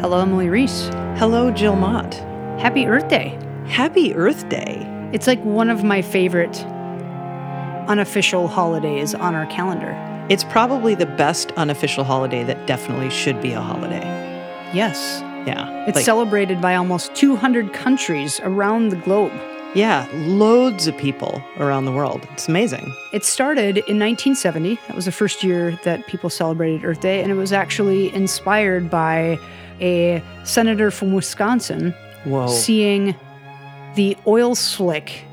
Hello, Emily Reese. Hello, Jill Mott. Happy Earth Day. Happy Earth Day. It's like one of my favorite unofficial holidays on our calendar. It's probably the best unofficial holiday that definitely should be a holiday. Yes. Yeah. It's like- celebrated by almost 200 countries around the globe. Yeah, loads of people around the world. It's amazing. It started in 1970. That was the first year that people celebrated Earth Day, and it was actually inspired by a senator from Wisconsin Whoa. seeing the oil slick.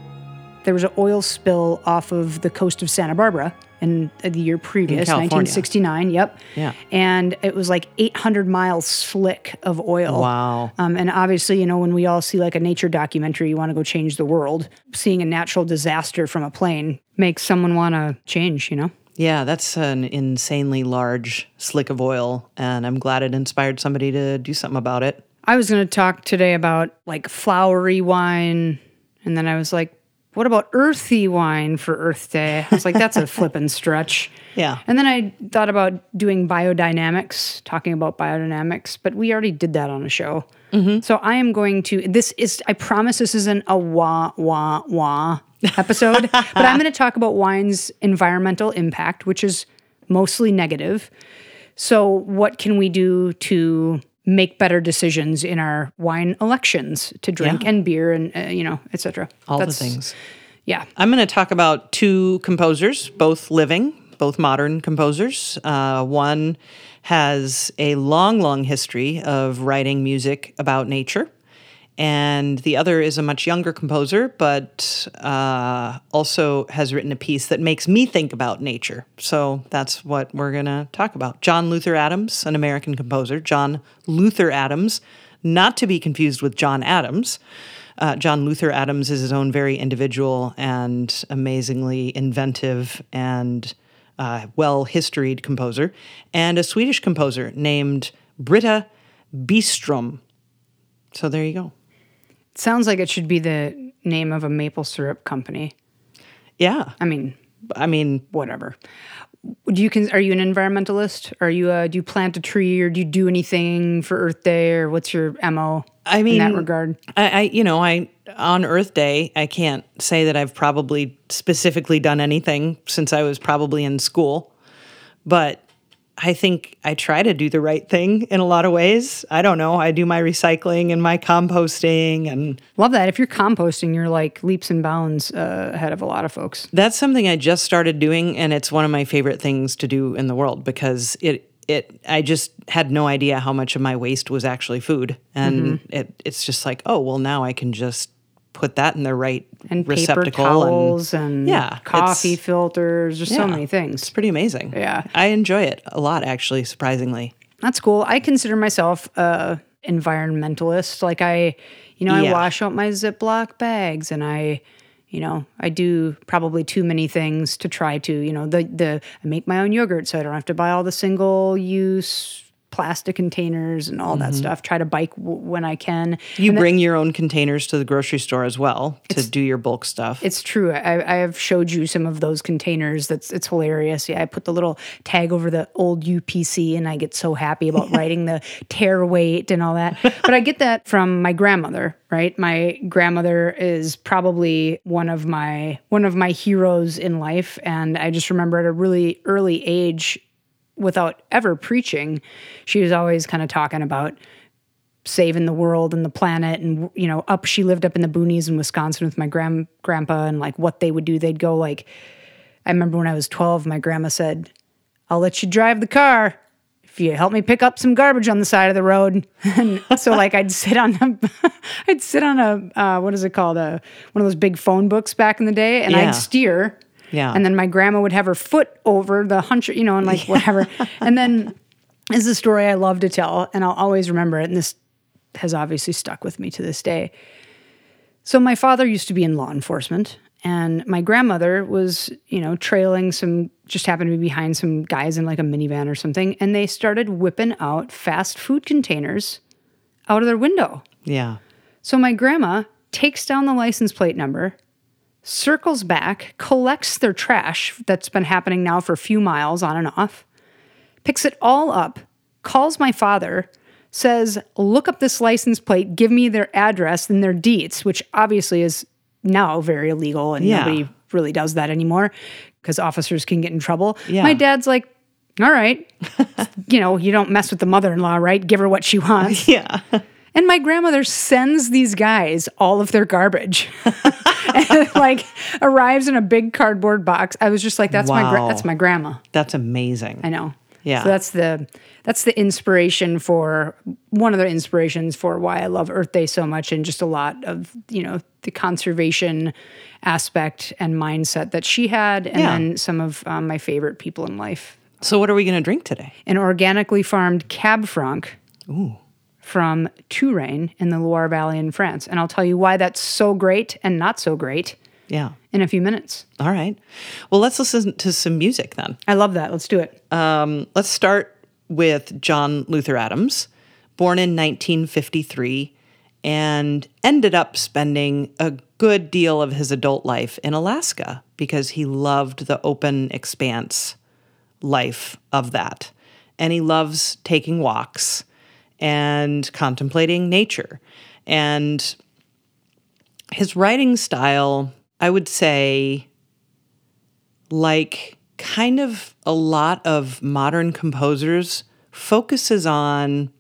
There was an oil spill off of the coast of Santa Barbara in the year previous, 1969. Yep. Yeah. And it was like 800 miles slick of oil. Wow. Um, and obviously, you know, when we all see like a nature documentary, you want to go change the world. Seeing a natural disaster from a plane makes someone want to change, you know? Yeah, that's an insanely large slick of oil, and I'm glad it inspired somebody to do something about it. I was going to talk today about like flowery wine. And then I was like, what about earthy wine for Earth Day? I was like, that's a flippin' stretch. Yeah. And then I thought about doing biodynamics, talking about biodynamics, but we already did that on a show. Mm-hmm. So I am going to, this is, I promise this isn't a wah, wah, wah episode, but I'm going to talk about wine's environmental impact, which is mostly negative. So, what can we do to make better decisions in our wine elections to drink Yeah. and beer and, uh, you know, etc? All That's- the things. Yeah. I'm going to talk about two composers, both living, both modern composers. Uh, one has a long, long history of writing music about nature, and the other is a much younger composer, but uh, also has written a piece that makes me think about nature. So that's what we're going to talk about. John Luther Adams, an American composer. John Luther Adams, not to be confused with John Adams. Uh, John Luther Adams is his own very individual and amazingly inventive and uh, well historied composer, and a Swedish composer named Britta Byström. So there you go. Sounds like it should be the name of a maple syrup company. Yeah. I mean, I mean, whatever. Do you can are you an environmentalist? Are you uh, do you plant a tree or do you do anything for Earth Day or what's your mo? I mean, in that regard, I, I, you know, I on Earth Day, I can't say that I've probably specifically done anything since I was probably in school, but I think I try to do the right thing in a lot of ways. I don't know. I do my recycling and my composting, and love that. If you're composting, you're like leaps and bounds uh, ahead of a lot of folks. that's something I just started doing, and it's one of my favorite things to do in the world because it. It, I just had no idea how much of my waste was actually food, and it, it's just like, oh well, now I can just put that in the right And paper receptacle towels and, yeah, coffee filters. There's so many things. It's pretty amazing. Yeah. I enjoy it a lot, actually, surprisingly. That's cool. I consider myself a environmentalist. Like I, you know, I Yeah. wash out my Ziploc bags and I, you know, I do probably too many things to try to, you know, the the I make my own yogurt so I don't have to buy all the single use plastic containers and all that mm-hmm. stuff. Try to bike w- when I can. You bring your own containers to the grocery store as well to do your bulk stuff. It's true. I, I have showed you some of those containers. That's it's hilarious. Yeah, I put the little tag over the old UPC, and I get so happy about writing the tare weight and all that. But I get that from my grandmother. Right, my grandmother is probably one of my one of my heroes in life, and I just remember at a really early age, without ever preaching, she was always kind of talking about saving the world and the planet and you know up she lived up in the boonies in wisconsin with my grand grandpa and like what they would do. They'd go like i remember when i was 12 my grandma said i'll let you drive the car if you help me pick up some garbage on the side of the road. And so like i'd sit on a i'd sit on a uh, what is it called? A one of those big phone books back in the day and Yeah. i'd steer Yeah. and then my grandma would have her foot over the hunch you know and like whatever and then is a story I love to tell, and I'll always remember it. And this has obviously stuck with me to this day. So, my father used to be in law enforcement, and my grandmother was, you know, trailing some, just happened to be behind some guys in like a minivan or something, and they started whipping out fast food containers out of their window. yeah. So, my grandma takes down the license plate number, circles back, collects their trash that's been happening now for a few miles on and off, picks it all up, calls my father, says, look up this license plate, give me their address and their deeds, which obviously is now very illegal and Yeah. nobody really does that anymore because officers can get in trouble. Yeah. My dad's like, all right, you know, you don't mess with the mother in law, right? Give her what she wants. Yeah. And my grandmother sends these guys all of their garbage, and like arrives in a big cardboard box. I was just like, "That's my gra- that's my grandma." That's amazing. I know. Yeah. So that's the that's the inspiration for one of the inspirations for why I love Earth Day so much, and just a lot of you know the conservation aspect and mindset that she had, and Yeah. then some of um, my favorite people in life. So, what are we going to drink today? An organically farmed Cab Franc from Touraine in the Loire Valley in France, and I'll tell you why that's so great and not so great Yeah. in a few minutes. All right. Well, let's listen to some music then. I love that. Let's do it. Um, let's start with John Luther Adams, born in 1953 and ended up spending a good deal of his adult life in Alaska because he loved the open expanse life of that. And he loves taking walks and contemplating nature. And his writing style, I would say, like kind of a lot of modern composers focuses on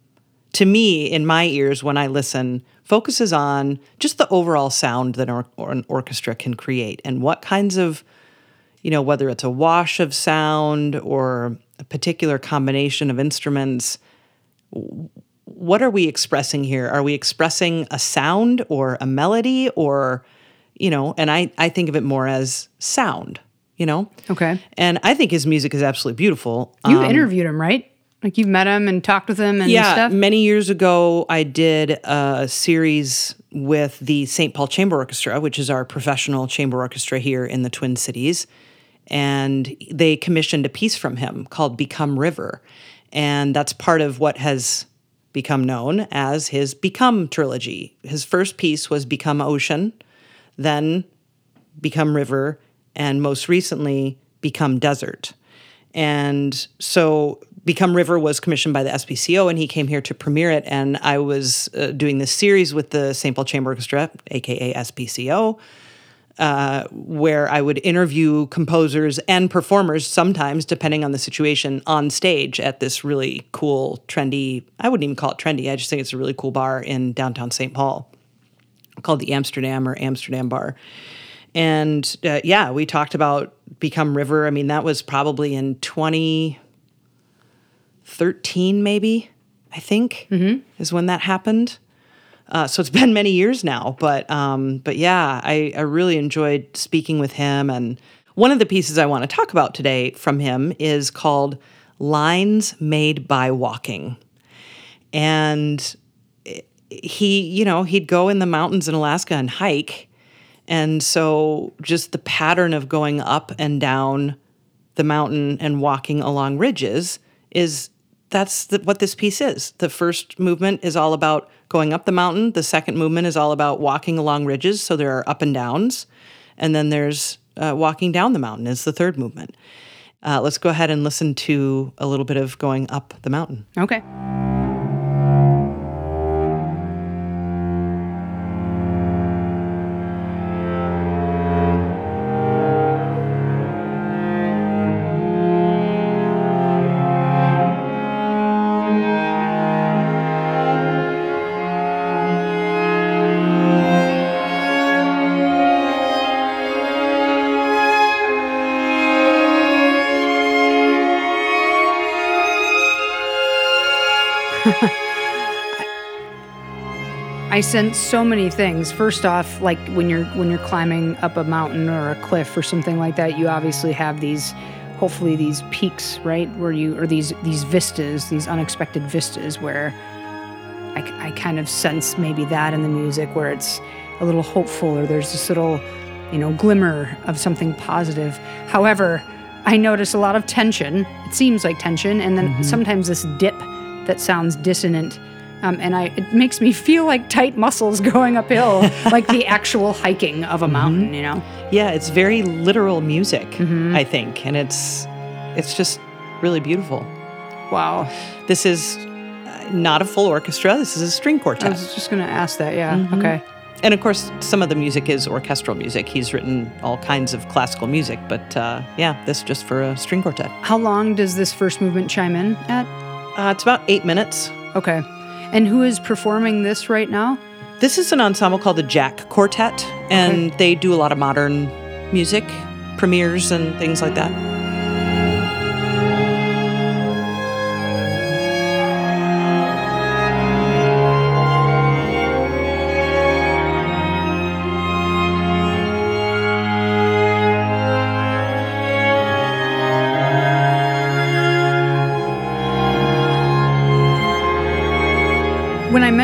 to me in my ears when i listen focuses on just the overall sound that an orchestra can create and what kinds of you know whether it's a wash of sound or a particular combination of instruments what are we expressing here are we expressing a sound or a melody or you know and i i think of it more as sound you know Okay. and I think his music is absolutely beautiful. You've Um, interviewed him, right? Like you've met him and talked with him and yeah, stuff. many years ago, I did a series with the St. Paul Chamber Orchestra, which is our professional chamber orchestra here in the Twin Cities. And they commissioned a piece from him called Become River. And that's part of what has become known as his Become trilogy. His first piece was Become Ocean, then Become River, and most recently, Become Desert. And so Become River was commissioned by the SPCO, and he came here to premiere it. And I was uh, doing this series with the St. Paul Chamber Orchestra, aka SPCO, uh, where I would interview composers and performers, sometimes depending on the situation, on stage at this really cool, trendy. I wouldn't even call it trendy. I just think it's a really cool bar in downtown St. Paul called the Amsterdam or Amsterdam Bar. And uh, yeah, we talked about Become River. I mean, that was probably in 2013, maybe, I think, is when that happened. Uh, so it's been many years now, but um, but yeah, I, I really enjoyed speaking with him. And one of the pieces I want to talk about today from him is called "Lines Made by Walking," and he, you know, he'd go in the mountains in Alaska and hike. And so just the pattern of going up and down the mountain and walking along ridges is that's the, what this piece is. The first movement is all about going up the mountain. The second movement is all about walking along ridges. So there are up and downs. And then there's uh, walking down the mountain is the third movement. Uh, let's go ahead and listen to a little bit of going up the mountain. Okay. I sense so many things. First off, like when you're when you're climbing up a mountain or a cliff or something like that, you obviously have these hopefully these peaks, right? Where you or these these vistas, these unexpected vistas where I, I kind of sense maybe that in the music where it's a little hopeful or there's this little, you know, glimmer of something positive. However, I notice a lot of tension. It seems like tension, and then mm-hmm. sometimes this dip that sounds dissonant. Um, and I, it makes me feel like tight muscles going uphill, like the actual hiking of a mountain, you know? Yeah, it's very literal music, I think, and it's it's just really beautiful. Wow. This is, uh, not a full orchestra. This is a string quartet. I was just going to ask that. Yeah. Mm-hmm. Okay. And of course, some of the music is orchestral music. He's written all kinds of classical music, but uh, yeah, this just for a string quartet. How long does this first movement chime in at? Uh, it's about eight minutes. Okay. And who is performing this right now? This is an ensemble called the Jack Quartet, and they do a lot of modern music, premieres, and things like that.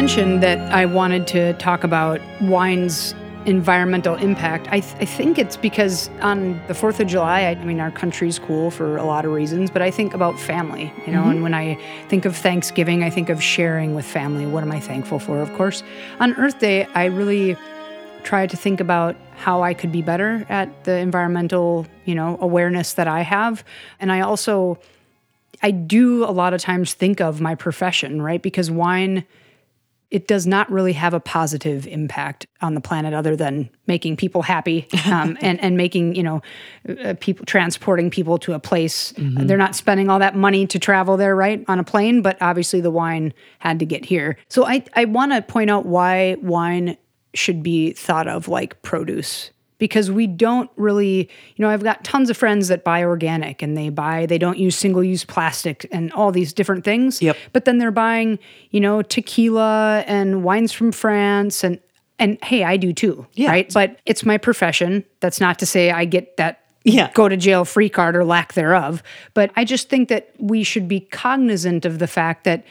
Mentioned that I wanted to talk about wine's environmental impact, I, th- I think it's because on the 4th of July, I, I mean, our country's cool for a lot of reasons, but I think about family, you know, and mm-hmm. when I think of Thanksgiving, I think of sharing with family. What am I thankful for? Of course, on Earth Day, I really try to think about how I could be better at the environmental, you know, awareness that I have. And I also I do a lot of times think of my profession, right? Because wine it does not really have a positive impact on the planet other than making people happy um, and and making you know uh, people transporting people to a place. They're not spending all that money to travel there, right, on a plane. But obviously, the wine had to get here. So I I want to point out why wine should be thought of like produce because we don't really you know i've got tons of friends that buy organic and they buy they don't use single use plastic and all these different things Yep. but then they're buying you know tequila and wines from france and and hey i do too Yeah. right but it's my profession that's not to say i get that Yeah. go to jail free card or lack thereof but i just think that we should be cognizant of the fact that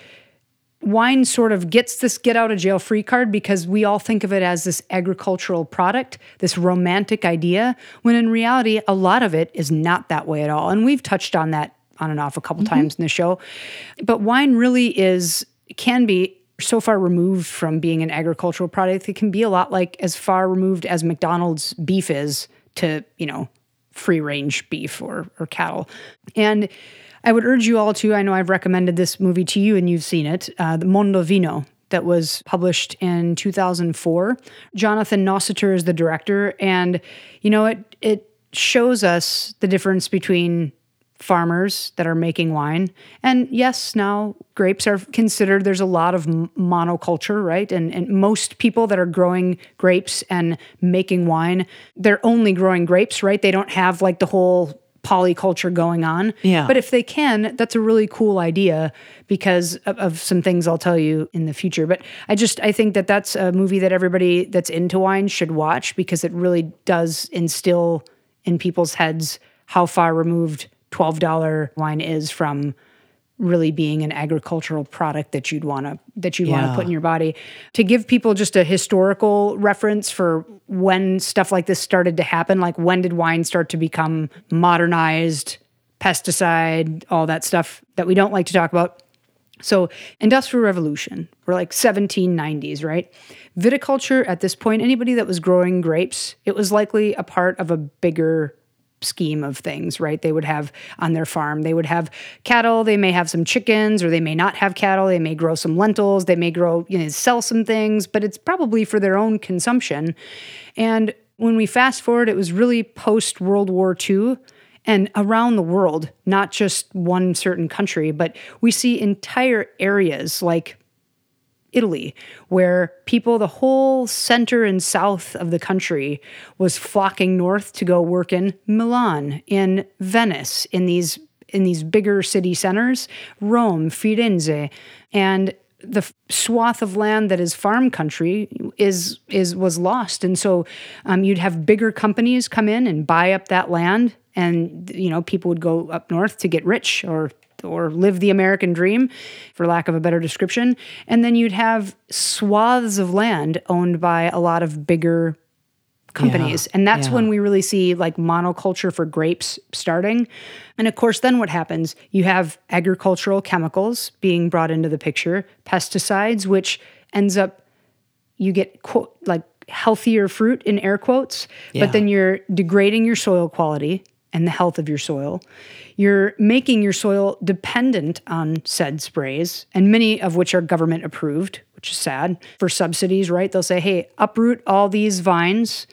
wine sort of gets this get out of jail free card because we all think of it as this agricultural product, this romantic idea, when in reality, a lot of it is not that way at all. And we've touched on that on and off a couple mm-hmm. times in the show. But wine really is, can be so far removed from being an agricultural product. It can be a lot like as far removed as McDonald's beef is to, you know, free range beef or, or cattle. And I would urge you all to, I know I've recommended this movie to you and you've seen it, uh, The Mondovino, that was published in 2004. Jonathan Nossiter is the director. And, you know, it, it shows us the difference between farmers that are making wine. And yes, now grapes are considered, there's a lot of monoculture, right? And, and most people that are growing grapes and making wine, they're only growing grapes, right? They don't have like the whole polyculture going on. Yeah. But if they can, that's a really cool idea because of, of some things I'll tell you in the future. But I just, I think that that's a movie that everybody that's into wine should watch because it really does instill in people's heads how far removed $12 wine is from really being an agricultural product that you'd want to that you'd want to put in your body. To give people just a historical reference for when stuff like this started to happen like when did wine start to become modernized pesticide all that stuff that we don't like to talk about. So, industrial revolution, we're like 1790s, right? Viticulture at this point, anybody that was growing grapes, it was likely a part of a bigger scheme of things, right? They would have on their farm, they would have cattle, they may have some chickens, or they may not have cattle, they may grow some lentils, they may grow, you know, sell some things, but it's probably for their own consumption. And when we fast forward, it was really post World War II and around the world, not just one certain country, but we see entire areas like Italy, where people, the whole center and south of the country, was flocking north to go work in Milan, in Venice, in these in these bigger city centers, Rome, Firenze, and the swath of land that is farm country is is was lost, and so um, you'd have bigger companies come in and buy up that land, and you know people would go up north to get rich or or live the American dream, for lack of a better description. And then you'd have swaths of land owned by a lot of bigger companies. and that's yeah. when we really see like monoculture for grapes starting. And of course, then what happens? You have agricultural chemicals being brought into the picture, pesticides, which ends up, you get quote, like healthier fruit in air quotes, Yeah. but then you're degrading your soil quality and the health of your soil. You're making your soil dependent on said sprays, and many of which are government approved, which is sad for subsidies, right? They'll say, hey, uproot all these vines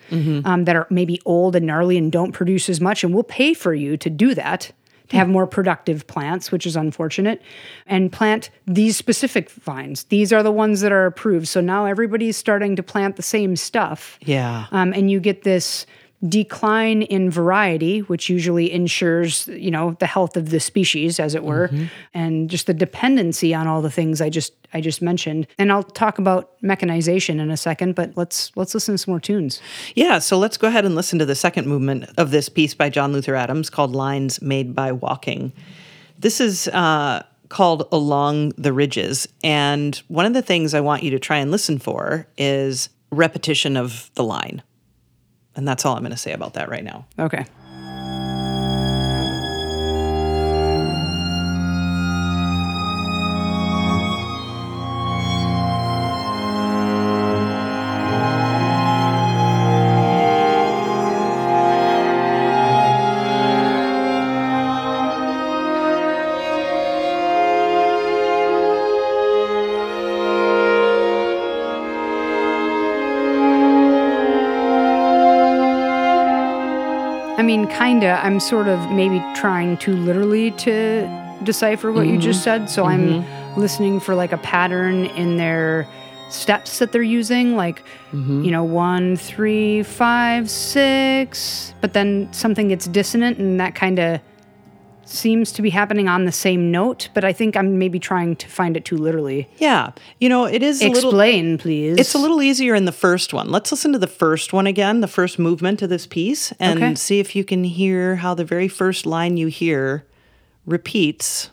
um, that are maybe old and gnarly and don't produce as much, and we'll pay for you to do that. To have more productive plants, which is unfortunate, and plant these specific vines. These are the ones that are approved. So now everybody's starting to plant the same stuff. Yeah. Um, and you get this decline in variety, which usually ensures, you know, the health of the species, as it were, and just the dependency on all the things I just I just mentioned. And I'll talk about mechanization in a second, but let's let's listen to some more tunes. Yeah, so let's go ahead and listen to the second movement of this piece by John Luther Adams called Lines Made by Walking. This is uh, called Along the Ridges. And one of the things I want you to try and listen for is repetition of the line. And that's all I'm going to say about that right now. Okay. I'm sort of maybe trying too literally to decipher what you mm-hmm. just said. So I'm mm-hmm. listening for like a pattern in their steps that they're using, like, mm-hmm. you know, one, three, five, six. But then something gets dissonant, and that kind of seems to be happening on the same note. But I think I'm maybe trying to find it too literally. Yeah, you know, it is a little. Explain, please. It's a little easier in the first one. Let's listen to the first one again, the first movement of this piece, and Okay. see if you can hear how the very first line you hear repeats.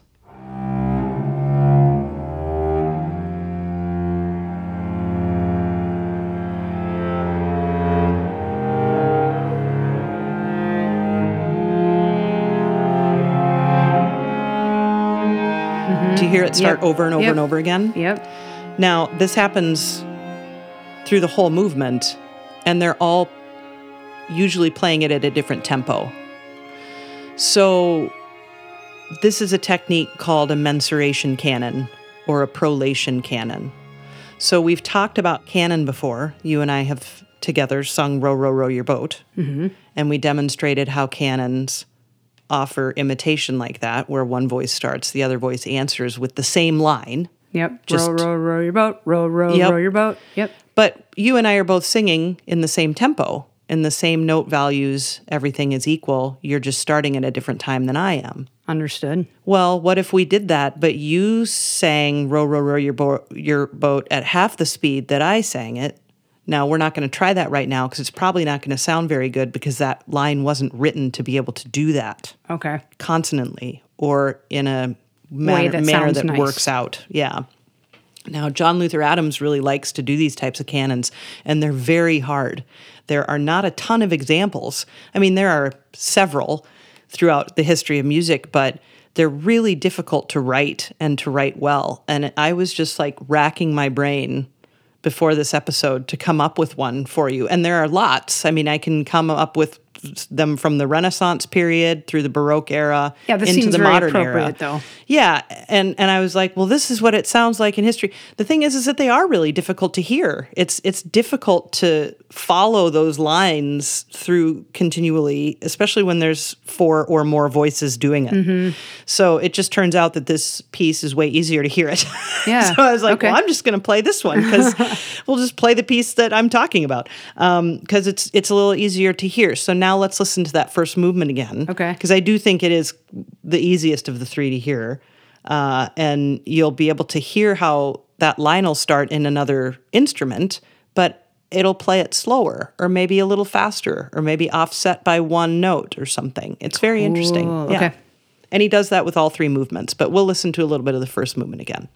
It start Yep. over and over Yep. and over again? Yep. Now, this happens through the whole movement, and they're all usually playing it at a different tempo. So, this is a technique called a mensuration canon or a prolation canon. So, we've talked about canon before. You and I have together sung Row, Row, Row Your Boat, mm-hmm. and we demonstrated how canons offer imitation like that, where one voice starts, the other voice answers with the same line. Yep. Just- row, row, row your boat. Row, row, Yep. row your boat. Yep. But you and I are both singing in the same tempo, in the same note values, everything is equal. You're just starting at a different time than I am. Understood. Well, what if we did that, but you sang row, row, row your, bo- your boat at half the speed that I sang it? Now, we're not going to try that right now because it's probably not going to sound very good because that line wasn't written to be able to do that Okay. consonantly or in a manner, that manner that nice. works out. Yeah. Now, John Luther Adams really likes to do these types of canons, and they're very hard. There are not a ton of examples. I mean, there are several throughout the history of music, but they're really difficult to write and to write well. And I was just like racking my brain before this episode to come up with one for you. And there are lots. I mean, I can come up with them from the Renaissance period through the Baroque era Yeah, this into seems the very modern era. appropriate, though. Yeah, and and I was like, well, this is what it sounds like in history. The thing is, is that they are really difficult to hear. It's it's difficult to follow those lines through continually, especially when there's four or more voices doing it. Mm-hmm. So it just turns out that this piece is way easier to hear it. Yeah, so I was like, okay. well, I'm just going to play this one because we'll just play the piece that I'm talking about because it's it's a little easier to hear. So now let's listen to that first movement again. Okay. Because I do think it is the easiest of the three to hear, uh, and you'll be able to hear how that line will start in another instrument, but it'll play it slower or maybe a little faster or maybe offset by one note or something. It's very interesting. Okay. And he does that with all three movements, but we'll listen to a little bit of the first movement again.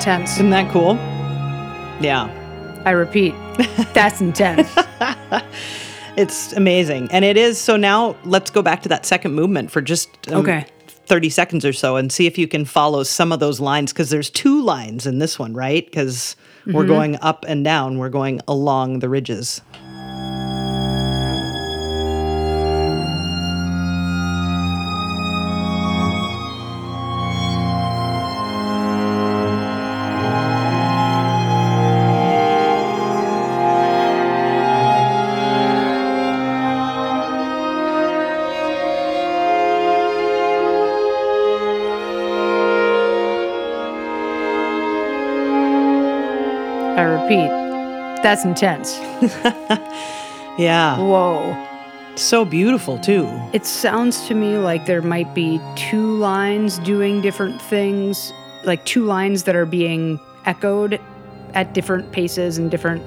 Intense. Isn't that cool? Yeah. I repeat, that's intense. It's amazing. And it is. So now let's go back to that second movement for just um, Okay. 30 seconds or so and see if you can follow some of those lines because there's two lines in this one, right? Because we're going up and down, we're going along the ridges. That's intense. Yeah. Whoa. So beautiful, too. It sounds to me like there might be two lines doing different things, like two lines that are being echoed at different paces and different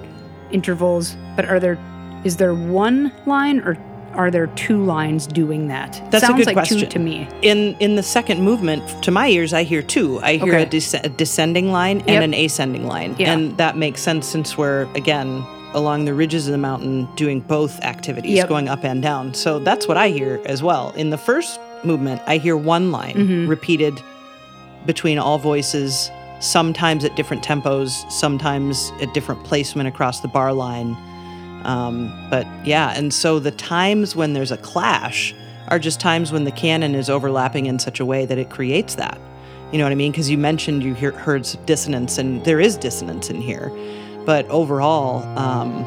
intervals. But are there, is there one line or are there two lines doing that? That's sounds a good like question two to me. In in the second movement, to my ears, I hear two. I hear Okay. a, desc- a descending line and Yep. an ascending line, Yeah. and that makes sense since we're again along the ridges of the mountain doing both activities, Yep. going up and down. So that's what I hear as well. In the first movement, I hear one line Mm-hmm. repeated between all voices, sometimes at different tempos, sometimes at different placement across the bar line. Um, but yeah, and so the times when there's a clash are just times when the canon is overlapping in such a way that it creates that. You know what I mean? Because you mentioned you hear, heard dissonance, and there is dissonance in here. But overall, um,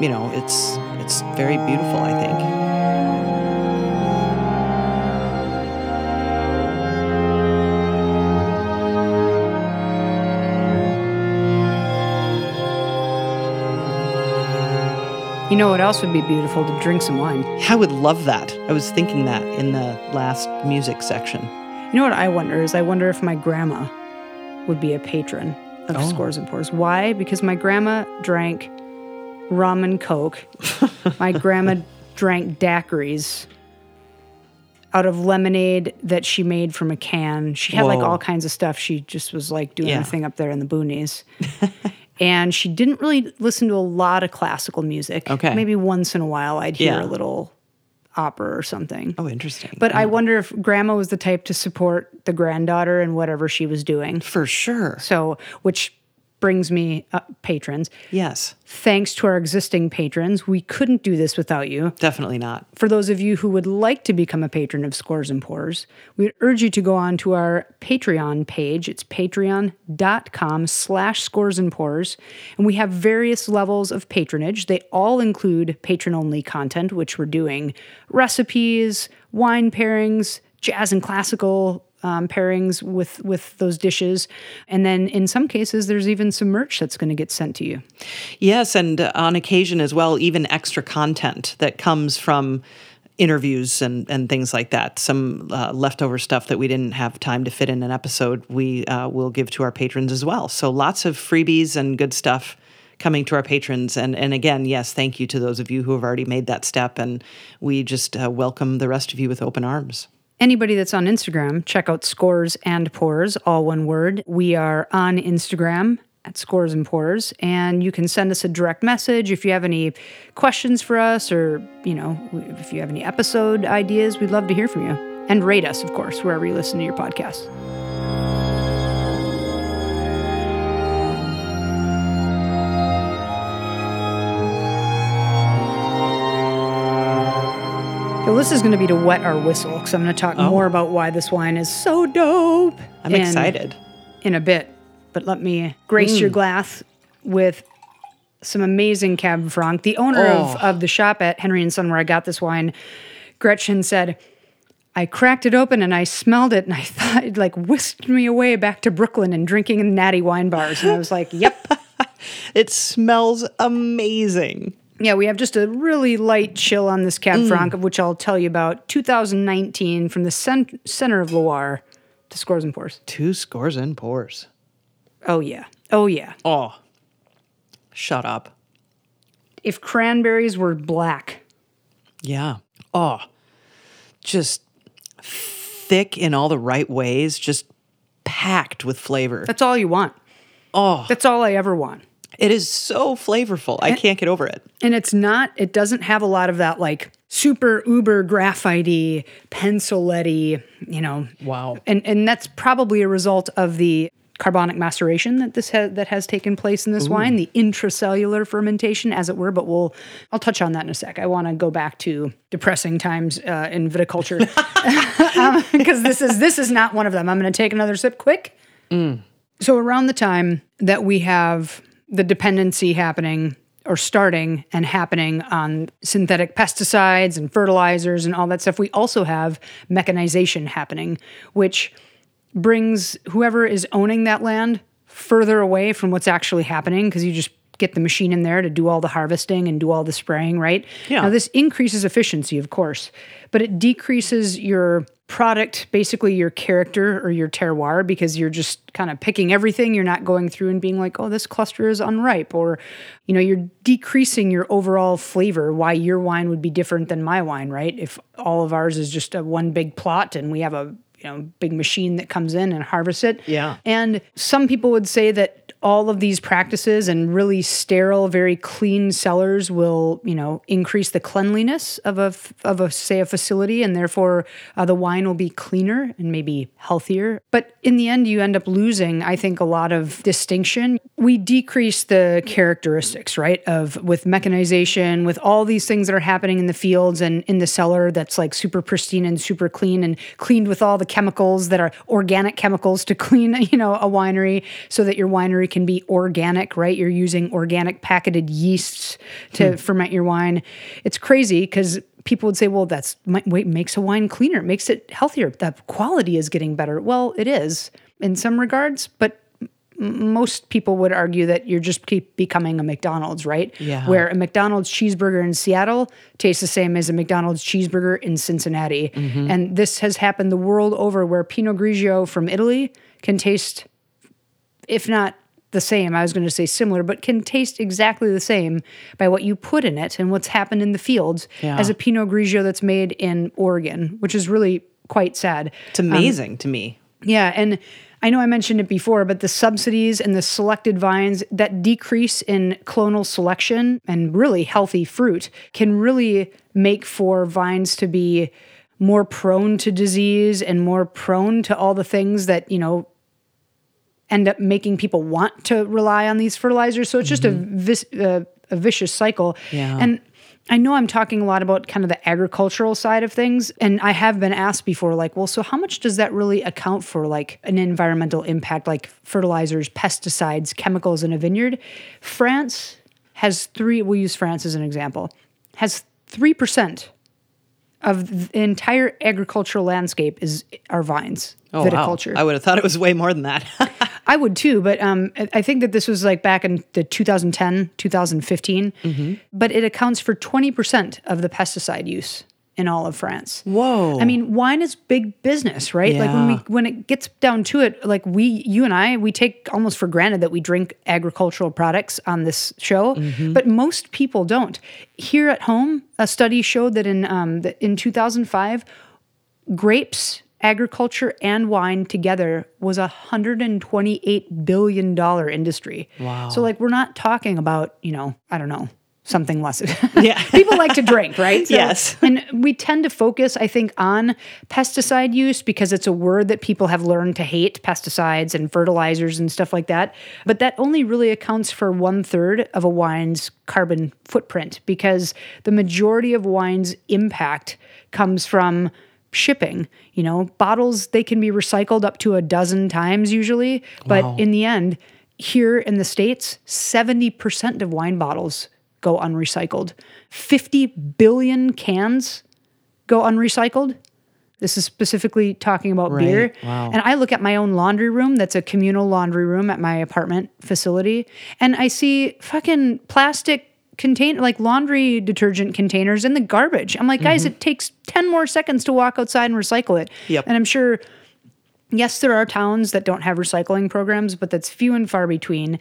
you know, it's it's very beautiful. I think. You know what else would be beautiful? To drink some wine. I would love that. I was thinking that in the last music section. You know what I wonder is I wonder if my grandma would be a patron of Oh. Scores and Pours. Why? Because my grandma drank rum and coke. my grandma drank daiquiris out of lemonade that she made from a can. She had like all kinds of stuff. She just was like doing Yeah. her thing up there in the boonies. and she didn't really listen to a lot of classical music. Okay. Maybe once in a while I'd hear Yeah. a little opera or something. Oh, interesting. But I um, wonder if grandma was the type to support the granddaughter in whatever she was doing. for sure, So, which brings me uh, patrons. yes, Thanks to our existing patrons, we couldn't do this without you. definitely not. For those of you who would like to become a patron of Scores and Pours, we would urge you to go on to our Patreon page. It's patreon.com slash scores and pours. And we have various levels of patronage. They all include patron-only content, which we're doing recipes, wine pairings, jazz and classical um, pairings with with those dishes, and then in some cases, there's even some merch that's going to get sent to you. Yes, and on occasion as well, even extra content that comes from interviews and, and things like that. Some uh, leftover stuff that we didn't have time to fit in an episode, we uh, will give to our patrons as well. So lots of freebies and good stuff coming to our patrons. And, and again, yes, thank you to those of you who have already made that step. And we just uh, welcome the rest of you with open arms. Anybody that's on Instagram, check out Scores and Pours, all one word. We are on Instagram at Scores and Pours, and you can send us a direct message if you have any questions for us, or you know, if you have any episode ideas. We'd love to hear from you, and rate us, of course, wherever you listen to your podcasts. This is going to be to wet our whistle because I'm going to talk more about why this wine is so dope. Oh. I'm in- excited. in a bit, but let me grace Mm. your glass with some amazing Cab Franc. The owner of, Oh. of the shop at Henry and Son, where I got this wine, Gretchen said, I cracked it open and I smelled it and I thought it like whisked me away back to Brooklyn and drinking in natty wine bars. And I was like, yep. It smells amazing. Yeah, we have just a really light chill on this Mm. Cab Franc, of which I'll tell you about. 2019 from the cent- center of Loire to Scores and Pours. Two scores and pours. Oh, yeah. Oh, yeah. Oh, shut up. If cranberries were black, Yeah. Oh, just thick in all the right ways, just packed with flavor. That's all you want. Oh, That's all I ever want. It is so flavorful. I can't get over it. And it's not, it doesn't have a lot of that like super uber graphite penciletti, you know. Wow. And and that's probably a result of the carbonic maceration that this has that has taken place in this wine, the intracellular fermentation, as it were. But we'll I'll touch on that in a sec. I want to go back to depressing times uh, in viticulture because this is this is not one of them. I'm going to take another sip quick. So around the time that we have the dependency happening or starting and happening on synthetic pesticides and fertilizers and all that stuff, we also have mechanization happening, which brings whoever is owning that land further away from what's actually happening because you just get the machine in there to do all the harvesting and do all the spraying, right? Yeah. Now, this increases efficiency, of course, but it decreases your product, basically your character or your terroir, because you're just kind of picking everything. You're not going through and being like, oh, this cluster is unripe, or, you know, you're decreasing your overall flavor. Why your wine would be different than my wine, right? If all of ours is just a one big plot and we have a you know big machine that comes in and harvests it. Yeah. And some people would say that all of these practices and really sterile, very clean cellars will, you know, increase the cleanliness of a of a say a facility, and therefore uh, the wine will be cleaner and maybe healthier. But in the end, you end up losing, I think, a lot of distinction. We decrease the characteristics, right, of with mechanization, with all these things that are happening in the fields and in the cellar that's like super pristine and super clean and cleaned with all the chemicals that are organic chemicals to clean, you know, a winery so that your winery can be organic, right? You're using organic packeted yeasts to hmm. ferment your wine. It's crazy because people would say, well, that's wait, makes a wine cleaner, it makes it healthier. The quality is getting better. Well, it is in some regards, but most people would argue that you're just keep becoming a McDonald's, right? Yeah. Where a McDonald's cheeseburger in Seattle tastes the same as a McDonald's cheeseburger in Cincinnati. Mm-hmm. And this has happened the world over where Pinot Grigio from Italy can taste, if not the same, I was going to say similar, but can taste exactly the same by what you put in it and what's happened in the fields Yeah. as a Pinot Grigio that's made in Oregon, which is really quite sad. It's um, amazing to me. Yeah, and I know I mentioned it before, but the subsidies and the selected vines that decrease in clonal selection and really healthy fruit can really make for vines to be more prone to disease and more prone to all the things that, you know, end up making people want to rely on these fertilizers. So it's just a, vis- uh, a vicious cycle. Yeah. And I know I'm talking a lot about kind of the agricultural side of things. And I have been asked before, like, well, so how much does that really account for like an environmental impact, like fertilizers, pesticides, chemicals in a vineyard? France has three, we'll use France as an example, has 3% of the entire agricultural landscape is our vines, Oh, viticulture. wow. I would have thought it was way more than that. I would too, but um, I- think that this was like back in the 2010, 2015. Mm-hmm. But it accounts for 20% of the pesticide use in all of France. Whoa. I mean, wine is big business, right? Like when we when it gets down to it, like we, you and I, we take almost for granted that we drink agricultural products on this show, Mm-hmm. but most people don't. Here at home, a study showed that in um, that in 2005, grapes, agriculture, and wine together was a hundred and twenty-eight billion dollar industry. Wow. So like we're not talking about you know I don't know something less. Yeah. people like to drink, right? So- Yes. and we tend to focus, I think, on pesticide use because it's a word that people have learned to hate pesticides and fertilizers and stuff like that. But that only really accounts for one third of a wine's carbon footprint because the majority of wine's impact comes from shipping. You know, bottles, they can be recycled up to a dozen times usually. But Wow. in the end, here in the States, 70% of wine bottles go unrecycled. 50 billion cans go unrecycled. This is specifically talking about beer. Wow. And I look at my own laundry room, that's a communal laundry room at my apartment facility, and I see fucking plastic contain like laundry detergent containers in the garbage. I'm like, guys, mm-hmm. it takes 10 more seconds to walk outside and recycle it. Yep. And I'm sure yes, there are towns that don't have recycling programs, but that's few and far between.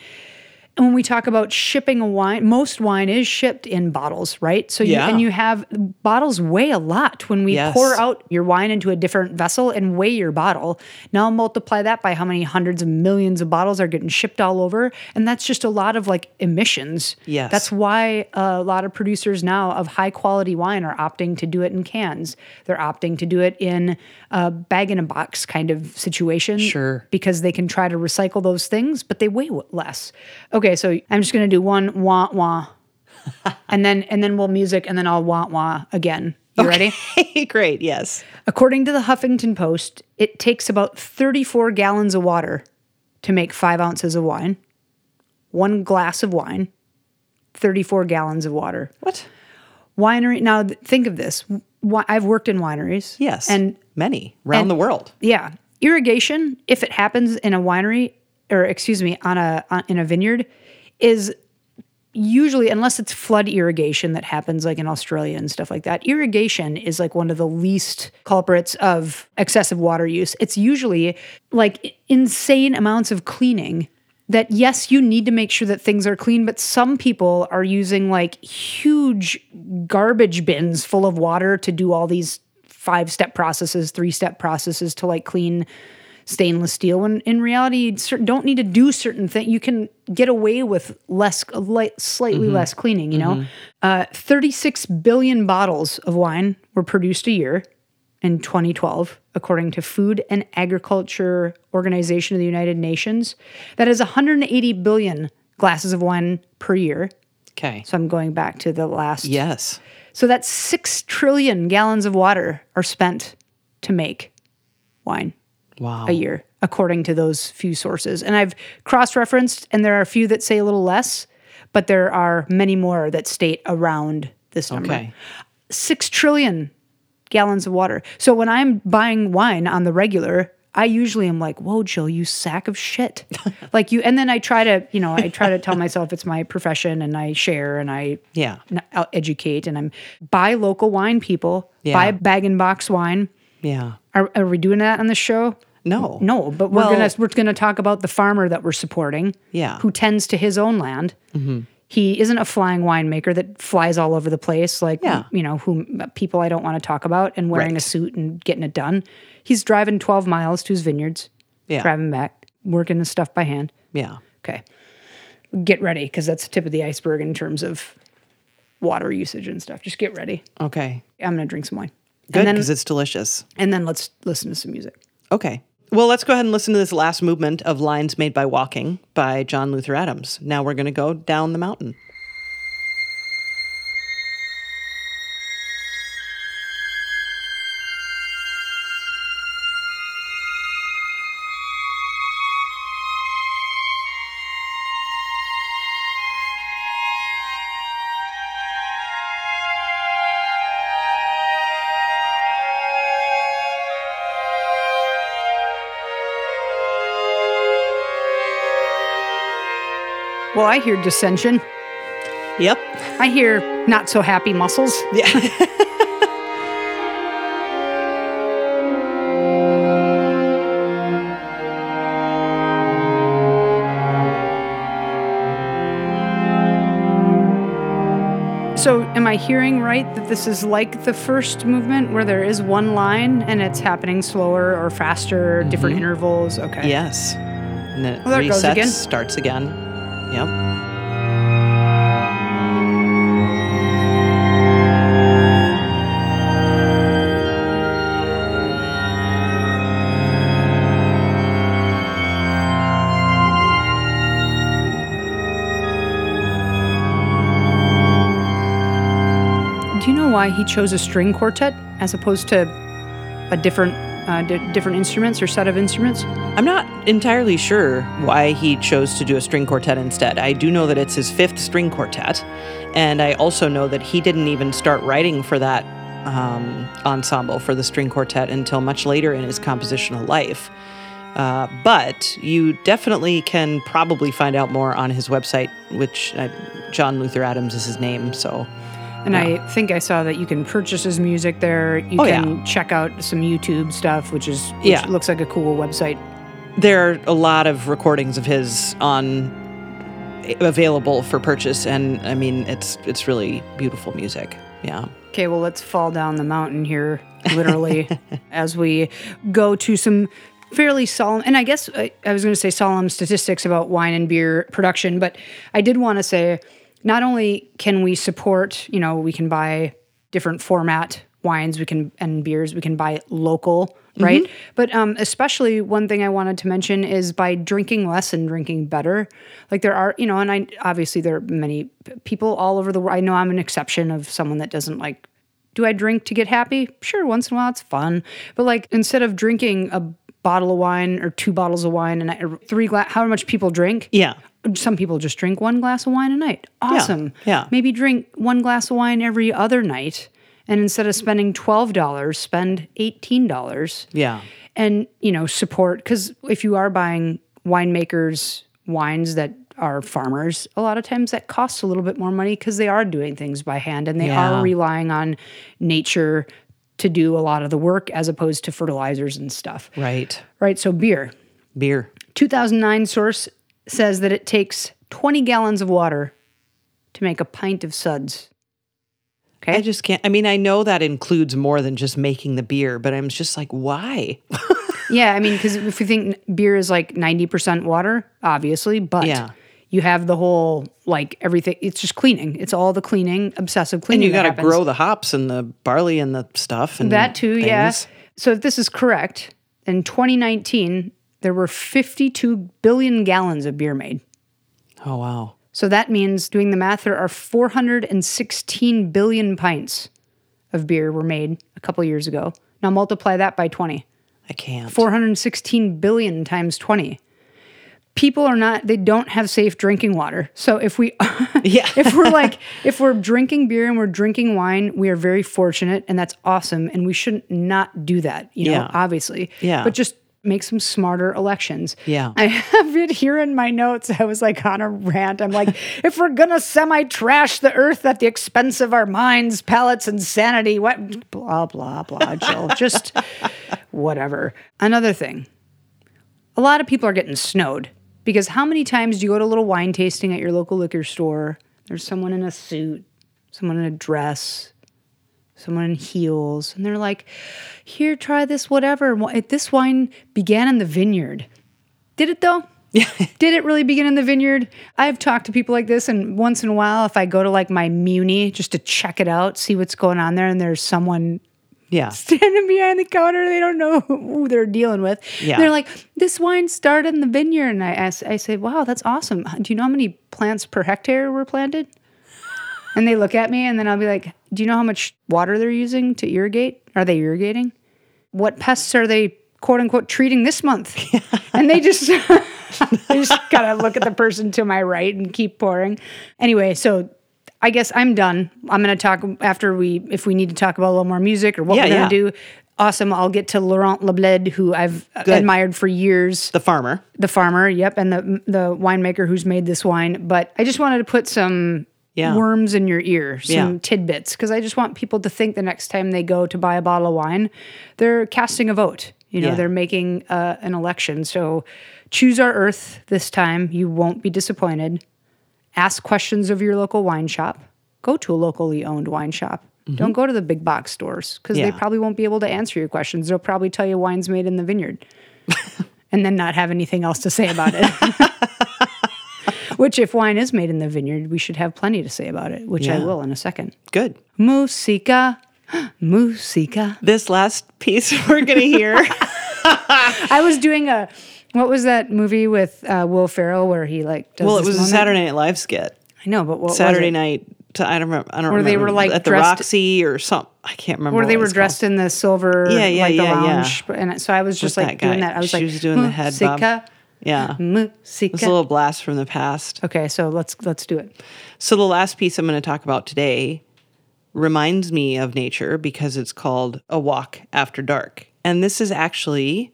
When we talk about shipping a wine, most wine is shipped in bottles, right? So you, Yeah. and you have bottles weigh a lot when we Yes. pour out your wine into a different vessel and weigh your bottle. Now multiply that by how many hundreds of millions of bottles are getting shipped all over, and that's just a lot of like emissions. Yes. that's why a lot of producers now of high quality wine are opting to do it in cans. They're opting to do it in a bag in a box kind of situation. Sure. Because they can try to recycle those things, but they weigh less. Okay, so I'm just gonna do one wah wah, and then and then we'll music, and then I'll wah wah again. You ready? Great. Yes. According to the Huffington Post, it takes about 34 gallons of water to make five ounces of wine. One glass of wine, 34 gallons of water. What? Winery. Now, think of this. I've worked in wineries. Yes. And many around and- the world. yeah, irrigation, if it happens in a winery, or excuse me, on a on, in a vineyard, is usually unless it's flood irrigation that happens like in Australia and stuff like that. Irrigation is like one of the least culprits of excessive water use. It's usually like insane amounts of cleaning. That yes, you need to make sure that things are clean, but some people are using like huge garbage bins full of water to do all these five step processes, three step processes to like clean stainless steel when in reality you don't need to do certain things you can get away with less light, slightly less cleaning you know? Uh, 36 billion bottles of wine were produced a year in 2012 according to food and agriculture organization of the united nations that is 180 billion glasses of wine per year Okay. so i'm going back to the last Yes. so that's 6 trillion gallons of water are spent to make wine Wow. a year, according to those few sources. And I've cross referenced, and there are a few that say a little less, but there are many more that state around this number. Okay. Six trillion gallons of water. So when I'm buying wine on the regular, I usually am like, whoa, Jill, you sack of shit. like you, and then I try to, you know, I try to tell myself it's my profession and I share and I Yeah. out- educate and I'm buy local wine people, Yeah. buy bag and box wine. Yeah. Are, are we doing that on the show? No. No, but we're Well- gonna we're gonna talk about the farmer that we're supporting. Yeah. Mm-hmm. Who tends to his own land. He isn't a flying winemaker that flies all over the place like Yeah. you know who people I don't want to talk about and wearing a suit and getting it done. He's driving 12 miles to his vineyards, Yeah. driving back, working the stuff by hand. Yeah. Okay. Get ready because that's the tip of the iceberg in terms of water usage and stuff. Just get ready. Okay. I'm gonna drink some wine. Good because it's delicious. and then let's listen to some music. Okay. Well, let's go ahead and listen to this last movement of Lines Made by Walking by John Luther Adams. Now we're going to go down the mountain. Well, I hear dissension. Yep. I hear not so happy muscles. Yeah. So, am I hearing right that this is like the first movement where there is one line and it's happening slower or faster, different mm-hmm. intervals? Okay. yes. And then it Well, there it goes resets, again. starts again. Why he chose a string quartet as opposed to a different, uh, di- different instruments or set of instruments? I'm not entirely sure why he chose to do a string quartet instead. I do know that it's his fifth string quartet, and I also know that he didn't even start writing for that um, ensemble for the string quartet until much later in his compositional life. Uh, but you definitely can probably find out more on his website, which uh, John Luther Adams is his name. So And I think I saw that you can purchase his music there. You Oh, can yeah. check out some YouTube stuff, which is which Yeah. looks like a cool website. there are a lot of recordings of his on available for purchase, and I mean it's it's really beautiful music. Yeah. Okay, well, let's fall down the mountain here, literally, as we go to some fairly solemn, and I guess I, I was going to say solemn statistics about wine and beer production, but I did want to say not only can we support, you know, we can buy different format wines, we can and beers, we can buy local, right? But um, especially one thing I wanted to mention is by drinking less and drinking better. Like there are, you know, and I obviously there are many people all over the world. I know I'm an exception of someone that doesn't like. Do I drink to get happy? Sure, once in a while it's fun, but like instead of drinking a bottle of wine or two bottles of wine and three glass, how much people drink? Yeah. Some people just drink one glass of wine a night. Awesome. yeah. Maybe drink one glass of wine every other night. And instead of spending $12, spend $18 Yeah. and, you know, support. Because if you are buying winemakers' wines that are farmers, a lot of times that costs a little bit more money because they are doing things by hand and they Yeah. are relying on nature to do a lot of the work as opposed to fertilizers and stuff. Right. Right. So, beer. Beer. 2009 source says that it takes 20 gallons of water to make a pint of suds. Okay. I just can't. I mean, I know that includes more than just making the beer, but I'm just like, why? yeah, I mean, because if you think beer is like 90% water, obviously, but Yeah. you have the whole, like everything, it's just cleaning. It's all the cleaning, obsessive cleaning. And you got to grow the hops and the barley and the stuff and That too, yeah. So if this is correct, in 2019, there were 52 billion gallons of beer made. Oh wow. So that means, doing the math, there are 416 billion pints of beer were made a couple years ago. Now multiply that by 20. I can't. 416 billion times 20. People are not, they don't have safe drinking water. So if we, Yeah. if we're like, if we're drinking beer and we're drinking wine, we are very fortunate and that's awesome. And we shouldn't not do that, you know, Yeah. obviously. Yeah. But just make some smarter elections. Yeah. I have it here in my notes. I was like on a rant. I'm like, if we're gonna semi trash the earth at the expense of our minds, palates, and sanity, what blah blah blah, Jill. Just whatever. Another thing. A lot of people are getting snowed because how many times do you go to a little wine tasting at your local liquor store? There's someone in a suit, someone in a dress, someone in heels, and they're like, "Here, try this, whatever." This wine began in the vineyard. Did it though? Yeah. Did it really begin in the vineyard? I've talked to people like this, and once in a while, if I go to like my Muni just to check it out, see what's going on there, and there's someone yeah. standing behind the counter. They don't know who they're dealing with. Yeah. They're like, this wine started in the vineyard. And I asked, I said, wow, that's awesome. Do you know how many plants per hectare were planted? And they look at me and then I'll be like, do you know how much water they're using to irrigate? Are they irrigating? What pests are they quote unquote treating this month? and they just, they just gotta look at the person to my right and keep pouring. Anyway, so I guess I'm done. I'm going to talk after we, if we need to talk about a little more music or what Yeah, we're going yeah. to do. Awesome. I'll get to Laurent Lebled, who I've admired for years. The farmer. The farmer, yep, and the the winemaker who's made this wine. But I just wanted to put some Yeah. worms in your ear, some Yeah. tidbits, because I just want people to think the next time they go to buy a bottle of wine, they're casting a vote. You know, Yeah. they're making uh, an election. So choose our earth this time. You won't be disappointed. Ask questions of your local wine shop. Go to a locally owned wine shop. Don't go to the big box stores because they Mm-hmm. Probably won't be able to answer your questions. They'll probably tell you wine's made in the vineyard and then not have anything else to say about it. which, if wine is made in the vineyard, we should have plenty to say about it, which I will in a second. Good. Musica. Musica. This last piece we're going to hear. I was doing a, what was that movie with uh, Will Ferrell where he like does well, it was a? Saturday Night Live skit. I know, but what Saturday was it? night. To, I don't remember. I don't Where they were, like, at the dressed- Roxy or something. I can't remember. Where they were dressed in the silver, Yeah, yeah, like the yeah, yeah. and so I was just With like that guy. doing that. I was She like, was doing the head bob. Yeah. Musica. It's a little blast from the past. Okay, so let's let's do it. So the last piece I'm going to talk about today reminds me of nature because it's called A Walk After Dark. And this is actually,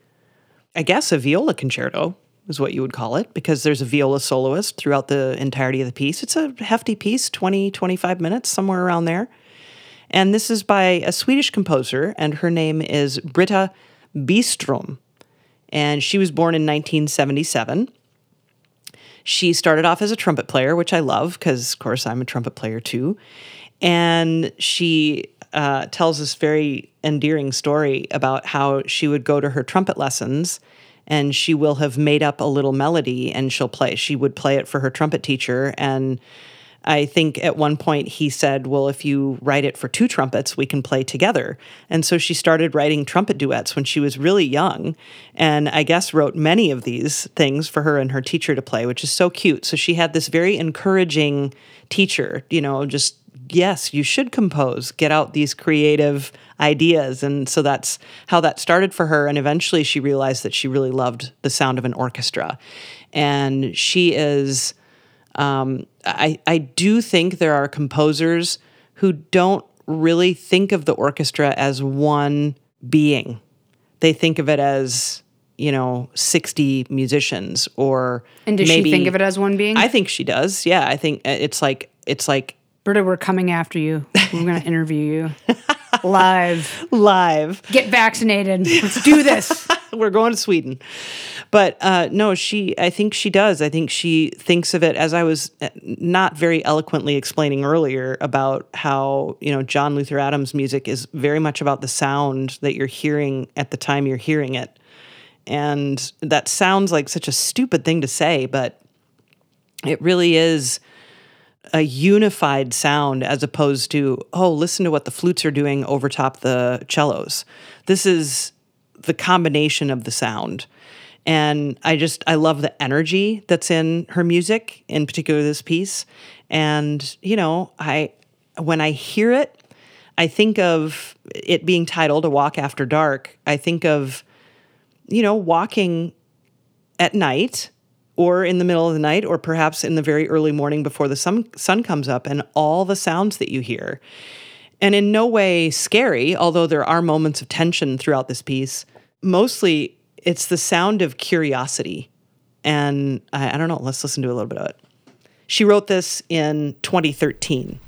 I guess, a viola concerto is what you would call it because there's a viola soloist throughout the entirety of the piece. It's a hefty piece, 20, 25 minutes, somewhere around there. And this is by a Swedish composer, and her name is Britta Byström. And she was born in 1977. She started off as a trumpet player, which I love because, of course, I'm a trumpet player too. And she uh, tells this very endearing story about how she would go to her trumpet lessons and she will have made up a little melody and she'll play. She would play it for her trumpet teacher. And I think at one point he said, Well, if you write it for two trumpets, we can play together. And so she started writing trumpet duets when she was really young. And I guess wrote many of these things for her and her teacher to play, which is so cute. So she had this very encouraging teacher, you know, just yes, you should compose, get out these creative ideas. And so that's how that started for her. And eventually she realized that she really loved the sound of an orchestra. And she is um, I, I do think there are composers who don't really think of the orchestra as one being. They think of it as, you know, 60 musicians or And does maybe, she think of it as one being? I think she does. Yeah, I think uh, it's like it's like Britta, we're coming after you. We're going to interview you live. live. Get vaccinated. Let's do this. We're going to Sweden. But uh, no, she, I think she does. I think she thinks of it as I was uh, not very eloquently explaining earlier about how, you know, John Luther Adams' music is very much about the sound that you're hearing at the time you're hearing it. And that sounds like such a stupid thing to say, but it really is a unified sound as opposed to, oh, listen to what the flutes are doing over top the cellos. This is the combination of the sound. And I just, I love the energy that's in her music, in particular this piece. And, you know, I, when I hear it, I think of it being titled A Walk After Dark. I think of, you know, walking at night or in the middle of the night or perhaps in the very early morning before the sun, sun comes up and all the sounds that you hear. And in no way scary, although there are moments of tension throughout this piece. Mostly it's the sound of curiosity. And I, I don't know, let's listen to a little bit of it. She wrote this in 2013.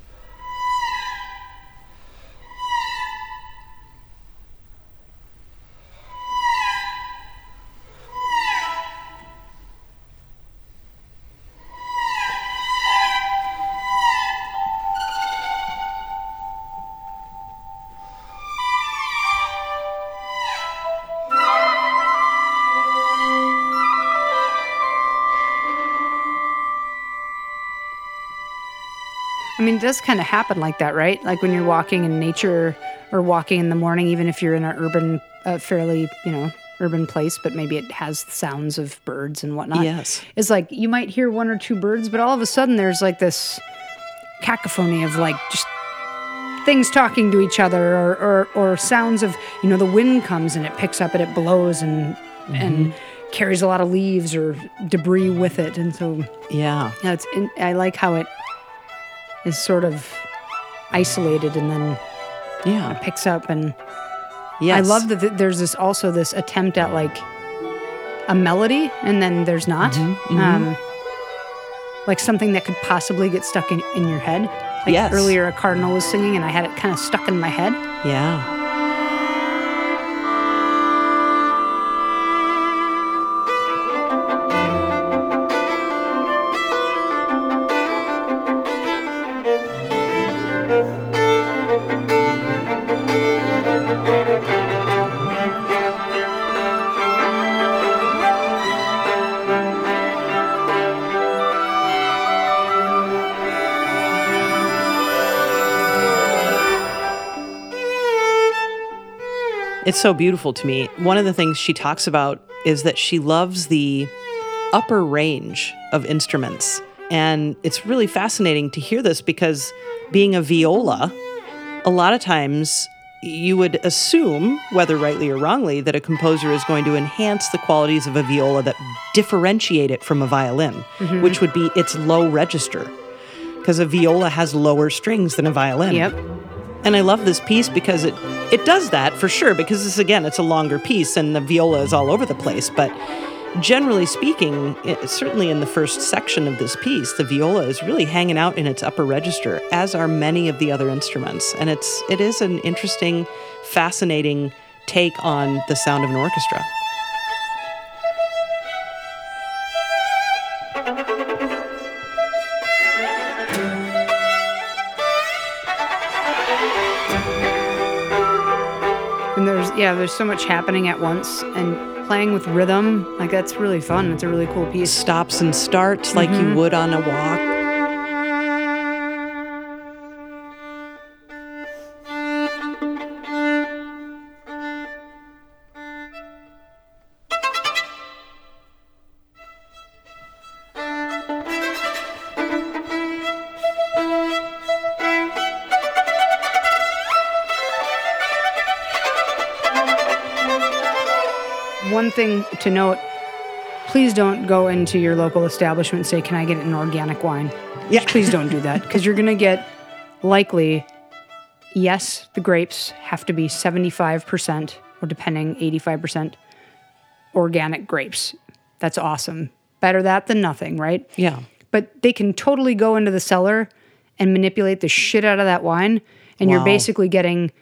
Does kind of happen like that, right? Like when you're walking in nature or walking in the morning, even if you're in an urban, uh, fairly, you know, urban place, but maybe it has sounds of birds and whatnot. Yes. It's like you might hear one or two birds, but all of a sudden there's like this cacophony of like just things talking to each other or, or, or sounds of, you know, the wind comes and it picks up and it blows and, and, carries a lot of leaves or debris with it and so Yeah. yeah, it's in, I like how it is sort of isolated and then Yeah. picks up and Yes. I love that there's this also this attempt at like a melody and then there's not. Mm-hmm, Um, like something that could possibly get stuck in, in your head. Like Yes. earlier a cardinal was singing and I had it kind of stuck in my head. Yeah. It's so beautiful to me. One of the things she talks about is that she loves the upper range of instruments. And it's really fascinating to hear this because being a viola, a lot of times you would assume, whether rightly or wrongly, that a composer is going to enhance the qualities of a viola that differentiate it from a violin, mm-hmm. which would be its low register. Because a viola has lower strings than a violin. Yep. And I love this piece because it it does that for sure because this again it's a longer piece and the viola is all over the place. But generally speaking it, certainly in the first section of this piece the viola is really hanging out in its upper register as are many of the other instruments. And it's it is an interesting fascinating take on the sound of an orchestra yeah, there's so much happening at once and playing with rhythm. Like that's really fun. It's a really cool piece. Stops and starts like you mm-hmm. would on a walk. Thing to note please don't go into your local establishment and say, Can I get an organic wine? Yeah. Please don't do that because you're going to get likely, yes, the grapes have to be 75% or depending, 85% organic grapes. That's awesome. Better that than nothing, right? Yeah. But they can totally go into the cellar and manipulate the shit out of that wine. And you're basically getting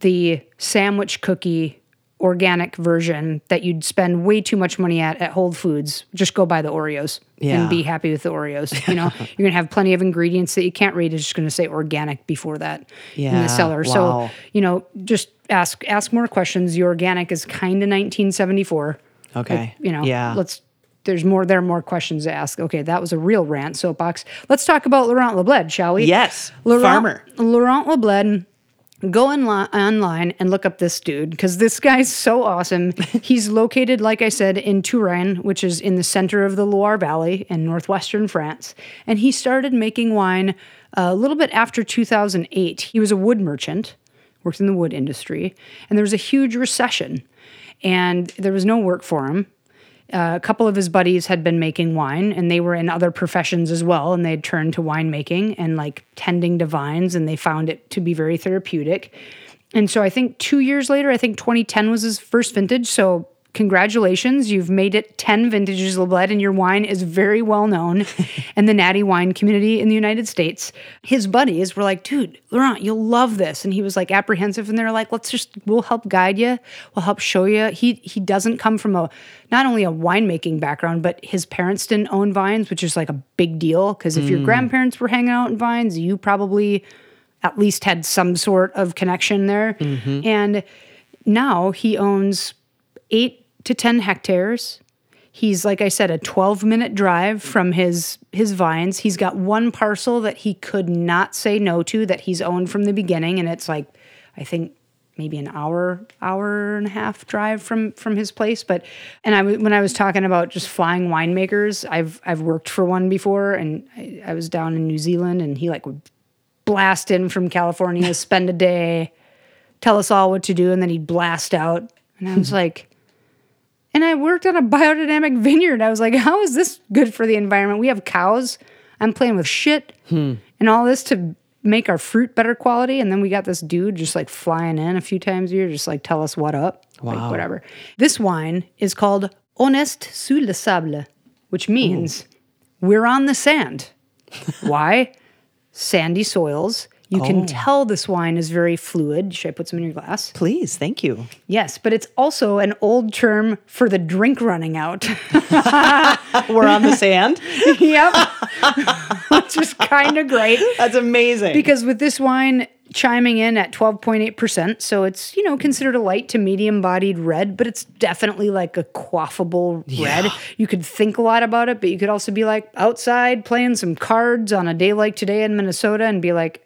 the sandwich cookie organic version that you'd spend way too much money at at Whole Foods. Just go buy the Oreos Yeah. and be happy with the Oreos. You know, you're gonna have plenty of ingredients that you can't read. It's just gonna say organic before that in the cellar. wow. So you know, just ask ask more questions. The organic is kind of 1974. Okay. You know, Yeah. let's. There's more. There are more questions to ask. Okay, that was a real rant soapbox. Let's talk about Laurent Lebled, shall we? Yes. Laurent, Farmer. Laurent Lebled. Go in online and look up this dude because this guy's so awesome. He's located, like I said, in Touraine, which is in the center of the Loire Valley in northwestern France. And he started making wine uh, a little bit after 2008. He was a wood merchant, worked in the wood industry, and there was a huge recession, and there was no work for him uh, a couple of his buddies had been making wine and they were in other professions as well and they'd turned to winemaking and like tending to vines and they found it to be very therapeutic. And so i think two years later i think 2010 was his first vintage so congratulations you've made it 10 vintages Lebled and your wine is very well known in the natty wine community in the united states. His buddies were like dude laurent you'll love this. And he was like apprehensive and they're like let's just we'll help guide you we'll help show you he he doesn't come from a not only a winemaking background but his parents didn't own vines which is like a big deal because if your hmm. grandparents were hanging out in vines you probably at least had some sort of connection there. Mm-hmm. And now he owns eight to 10 hectares. He's, like I said, a 12 minute drive from his, his vines. He's got one parcel that he could not say no to that he's owned from the beginning. And it's like, I think maybe an hour, hour and a half drive from, from his place. But, and I, when I was talking about just flying winemakers, I've, I've worked for one before and I, I was down in New Zealand and he like would blast in from California, spend a day, tell us all what to do, and then he'd blast out. And I was like, and I worked on a biodynamic vineyard. I was like, how is this good for the environment? We have cows. I'm playing with shit hmm. and all this to make our fruit better quality. And then we got this dude just like flying in a few times a year, just like tell us what up. Like whatever. This wine is called On est sous le sable, which means we're on the sand. Why? Sandy soils. You can oh. tell this wine is very fluid. Should I put some in your glass? Please. Thank you. Yes, but it's also an old term for the drink running out. We're on the sand. yep. Which is kind of great That's amazing. because with this wine chiming in at 12.8%, so it's, you know, considered a light to medium bodied red, but it's definitely like a quaffable red. You could think a lot about it, but you could also be like outside playing some cards on a day like today in Minnesota and be like.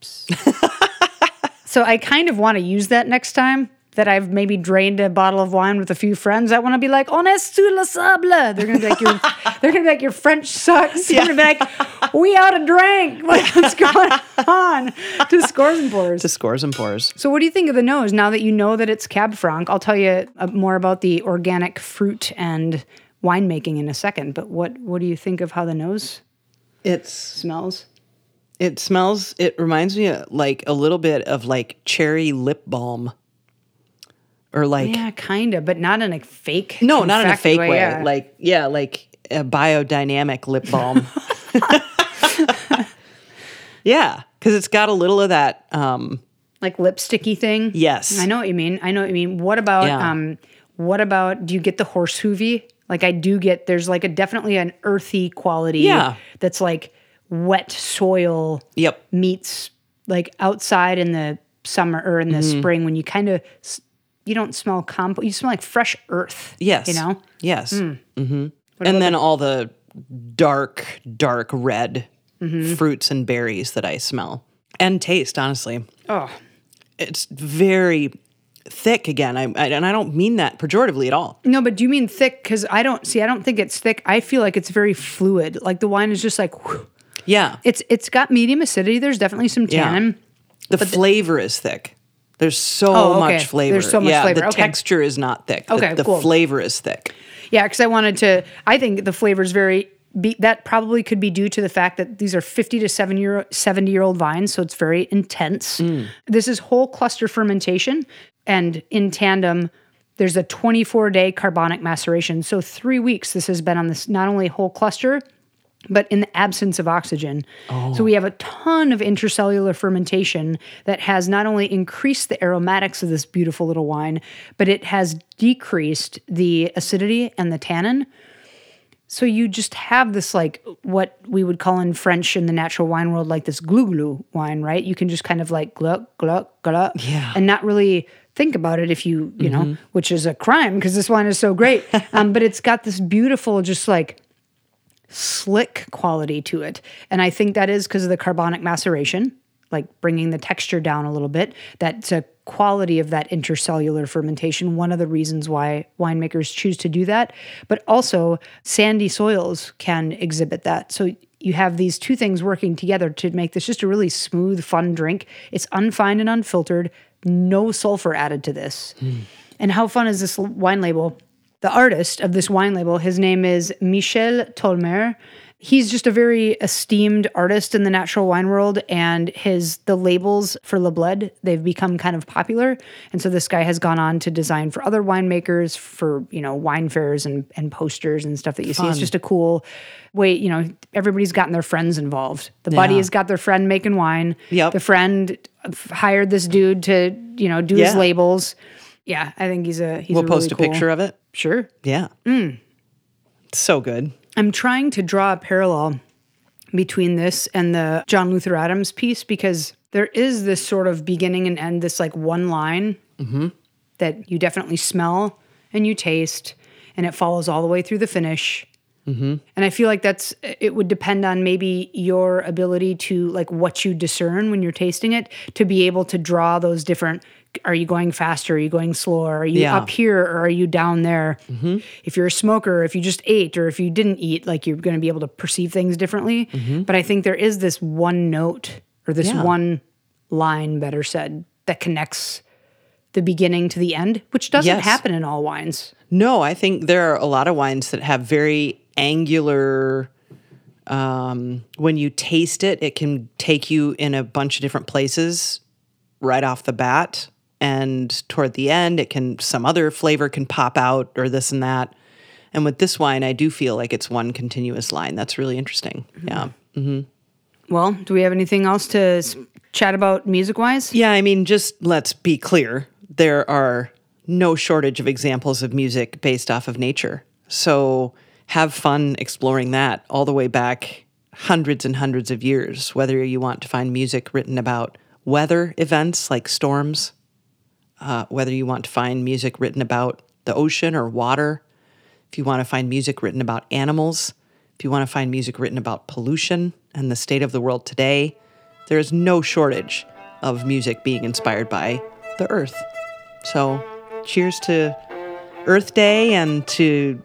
so I kind of want to use that next time. That I've maybe drained a bottle of wine with a few friends. I want to be like, "On est sur le sable." They're gonna be like, "Your," they're gonna be like, "Your French sucks." They're gonna be like, "We ought to drink." Like, what's going on? To scores and pours. to scores and pours. So, what do you think of the nose now that you know that it's Cab Franc? I'll tell you uh, more about the organic fruit and winemaking in a second. But what what do you think of how the nose It's smells? It smells. It reminds me of like a little bit of like cherry lip balm, or like Yeah, kind of, but not in a fake. no, not in a fake way. yeah. Like yeah, like a biodynamic lip balm. yeah, because it's got a little of that. Um, like lipsticky thing. Yes. I know what you mean. I know what you mean. What about Yeah. um what about do you get the horse hoovy? Like I do get there's like a definitely an earthy quality Yeah. that's like wet soil yep. meets like outside in the summer or in the Mm-hmm. spring when you kind of you don't smell compost. You smell like fresh earth. Yes. You know. Yes. Mm-hmm. And then all the dark, dark red Mm-hmm. fruits and berries that I smell and taste, honestly. Oh, It's very thick again. I, I, and I don't mean that pejoratively at all. No, but do you mean thick? Because I don't see. I don't think it's thick. I feel like it's very fluid. Like the wine is just like whew. Yeah. it's it's got medium acidity. There's definitely some Yeah. tannin. The flavor is thick. There's so Oh, okay. much flavor. There's so much yeah, flavor. The Okay. texture is not thick. The- Okay, the, cool. flavor is thick. Yeah, because I wanted to. I think the flavor is very. Be, that probably could be due to the fact that these are 50 to 70 year, 70 year old vines, so it's very intense. Mm. This is whole cluster fermentation, and in tandem, there's a 24 day carbonic maceration. So three weeks. This has been on this not only whole cluster, but in the absence of oxygen. So we have a ton of intracellular fermentation that has not only increased the aromatics of this beautiful little wine, but it has decreased the acidity and the tannin. So you just have this like what we would call in French in the natural wine world like this glou glou wine, right? You can just kind of like gluck gluck gluck Yeah. and not really think about it if you, you know, which is a crime because this wine is so great. um, but it's got this beautiful just like slick quality to it. And I think that is because of the carbonic maceration, like bringing the texture down a little bit. That's a quality of that intercellular fermentation. One of the reasons why winemakers choose to do that. But also, sandy soils can exhibit that. So you have these two things working together to make this just a really smooth, fun drink. It's unfined and unfiltered, no sulfur added to this. Hmm. And how fun is this wine label? The artist of this wine label, his name is Michel Tolmer. He's just a very esteemed artist in the natural wine world, and his the labels for Lebled they've become kind of popular. And so this guy has gone on to design for other winemakers for you know wine fairs and and posters and stuff that you see. It's just a cool way. You know, everybody's gotten their friends involved. The buddy has got their friend making wine. Yep. The friend hired this dude to you know do his labels. Yeah, I think he's a he's We'll a post really a cool- picture of it. Sure. Yeah. Mm. So good. I'm trying to draw a parallel between this and the John Luther Adams piece because there is this sort of beginning and end, this like one line mm-hmm. that you definitely smell and you taste, and it follows all the way through the finish. Mm-hmm. And I feel like that's it would depend on maybe your ability to like what you discern when you're tasting it to be able to draw those different are you going faster? Are you going slower? Are you Yeah. up here or are you down there? If you're a smoker, if you just ate or if you didn't eat, like you're going to be able to perceive things differently. But I think there is this one note or this Yeah. one line, better said, that connects the beginning to the end, which doesn't Yes. happen in all wines. No, I think there are a lot of wines that have very angular. Um, when you taste it, it can take you in a bunch of different places right off the bat, and toward the end, it can some other flavor can pop out or this and that. And with this wine, I do feel like it's one continuous line. That's really interesting. Mm-hmm. Yeah. Mm-hmm. Well, do we have anything else to chat about music wise? Yeah, I mean, just let's be clear. There are no shortage of examples of music based off of nature. So have fun exploring that all the way back hundreds and hundreds of years, whether you want to find music written about weather events like storms, uh, whether you want to find music written about the ocean or water, if you want to find music written about animals, if you want to find music written about pollution and the state of the world today, there is no shortage of music being inspired by the earth. So, cheers to Earth Day and to,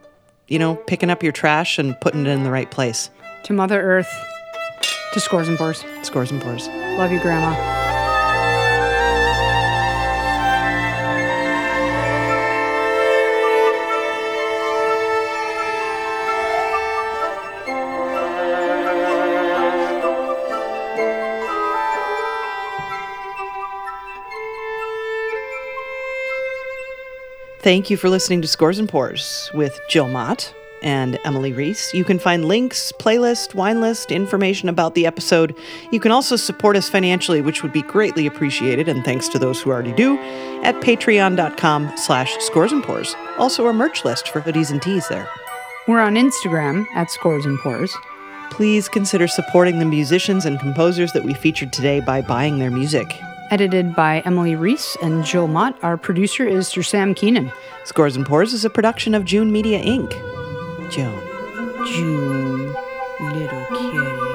you know, picking up your trash and putting it in the right place. To Mother Earth, to Scores and Pours. Scores and pours. Love you, Grandma. Thank you for listening to Scores and Pours with Jill Mott and Emily Reese. You can find links, playlist, wine list, information about the episode. You can also support us financially, which would be greatly appreciated, and thanks to those who already do, at patreon.com slash scores and pours. Also a merch list for hoodies and tees there. We're on Instagram at Scores and Pours. Please consider supporting the musicians and composers that we featured today by buying their music. Edited by Emily Reese and Jill Mott. Our producer is Sir Sam Keenan. Scores and Pours is a production of June Media Inc. June. June, little kitty.